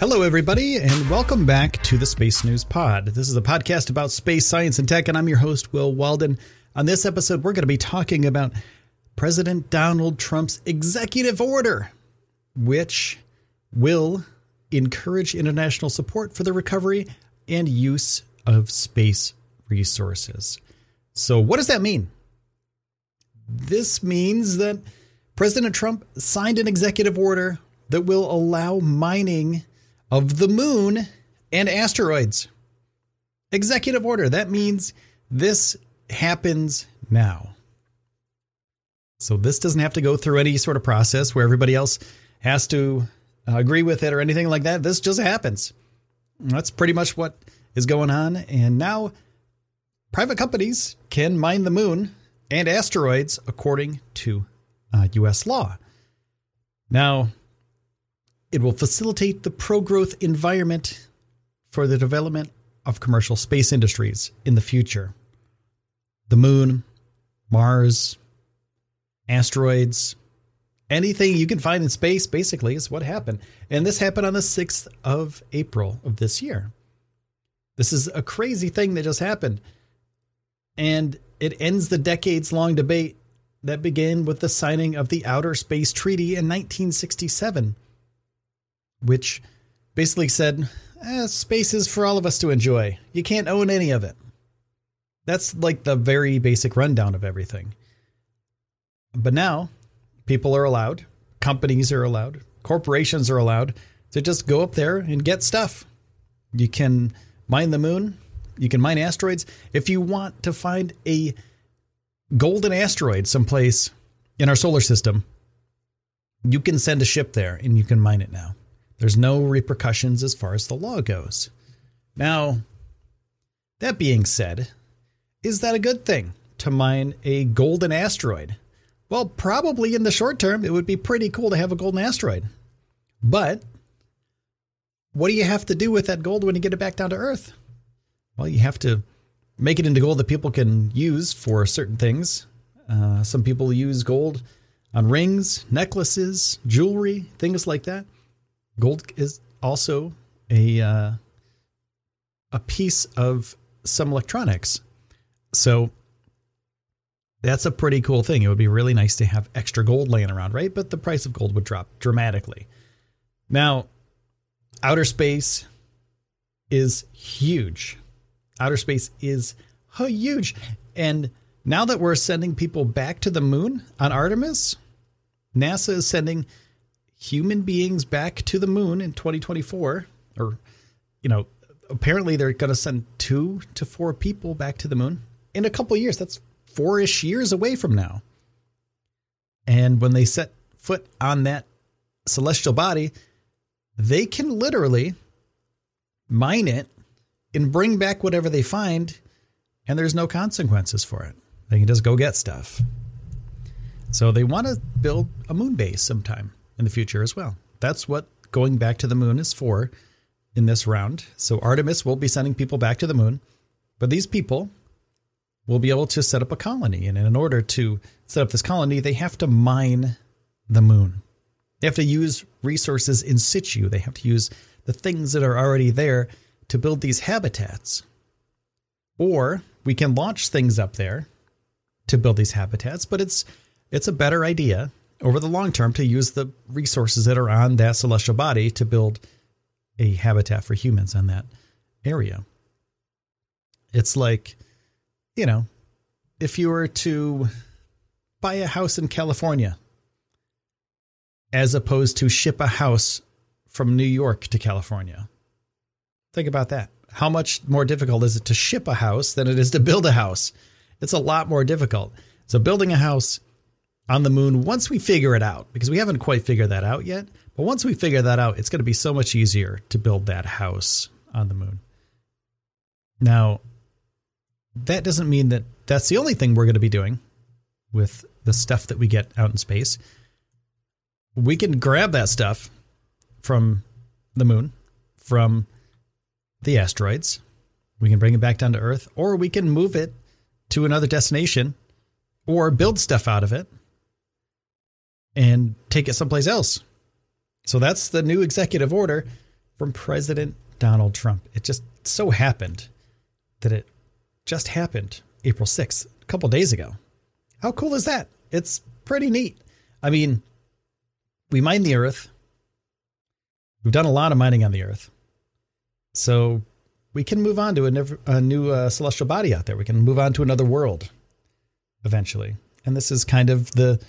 Hello, everybody, and welcome back to the Space News Pod. This is a podcast about space science and tech, and I'm your host, Will Walden. On this episode, we're going to be talking about President Donald Trump's executive order, which will encourage international support for the recovery and use of space resources. So, what does that mean? This means that President Trump signed an executive order that will allow mining of the moon and asteroids. Executive order. That means this happens now. So this doesn't have to go through any sort of process where everybody else has to uh, agree with it or anything like that. This just happens. That's pretty much what is going on. And now private companies can mine the moon and asteroids according to uh, US law. Now, it will facilitate the pro growth environment for the development of commercial space industries in the future. The moon, Mars, asteroids, anything you can find in space basically is what happened. And this happened on the 6th of April of this year. This is a crazy thing that just happened. And it ends the decades long debate that began with the signing of the Outer Space Treaty in 1967 which basically said, eh, space is for all of us to enjoy. You can't own any of it. That's like the very basic rundown of everything. But now, people are allowed, companies are allowed, corporations are allowed to just go up there and get stuff. You can mine the moon, you can mine asteroids. If you want to find a golden asteroid someplace in our solar system, you can send a ship there and you can mine it now. There's no repercussions as far as the law goes. Now, that being said, is that a good thing to mine a golden asteroid? Well, probably in the short term, it would be pretty cool to have a golden asteroid. But what do you have to do with that gold when you get it back down to Earth? Well, you have to make it into gold that people can use for certain things. Uh, some people use gold on rings, necklaces, jewelry, things like that. Gold is also a uh, a piece of some electronics. So that's a pretty cool thing. It would be really nice to have extra gold laying around, right? But the price of gold would drop dramatically. Now, outer space is huge. Outer space is huge. And now that we're sending people back to the moon on Artemis, NASA is sending human beings back to the moon in 2024 or you know apparently they're going to send two to four people back to the moon in a couple years. That's four-ish years away from now. And when they set foot on that celestial body they can literally mine it and bring back whatever they find and there's no consequences for it. They can just go get stuff. So they want to build a moon base sometime in the future as well. That's what going back to the moon is for in this round. So Artemis will be sending people back to the moon, but these people will be able to set up a colony. And in order to set up this colony, they have to mine the moon. They have to use resources in situ. They have to use the things that are already there to build these habitats. Or we can launch things up there to build these habitats, but it's it's a better idea over the long term to use the resources that are on that celestial body to build a habitat for humans on that area. It's like, you know, if you were to buy a house in California as opposed to ship a house from New York to California. Think about that. How much more difficult is it to ship a house than it is to build a house? It's a lot more difficult. So building a house on the moon once we figure it out, because we haven't quite figured that out yet. But once we figure that out, it's going to be so much easier to build that house on the moon. Now, that doesn't mean that that's the only thing we're going to be doing with the stuff that we get out in space. We can grab that stuff from the moon, from the asteroids. We can bring it back down to Earth, or we can move it to another destination or build stuff out of it and take it someplace else. So that's the new executive order from President Donald Trump. It just so happened that it just happened April 6th, a couple days ago. How cool is that? It's pretty neat. I mean, we mine the earth. We've done a lot of mining on the earth. So we can move on to a, a new uh, celestial body out there. We can move on to another world eventually. And this is kind of the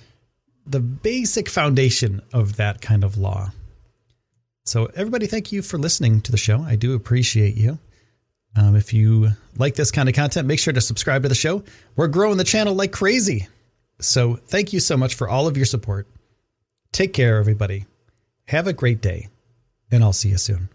the basic foundation of that kind of law. So everybody, thank you for listening to the show. I do appreciate you. Um, if you like this kind of content, make sure to subscribe to the show. We're growing the channel like crazy. So thank you so much for all of your support. Take care, everybody. Have a great day, and I'll see you soon.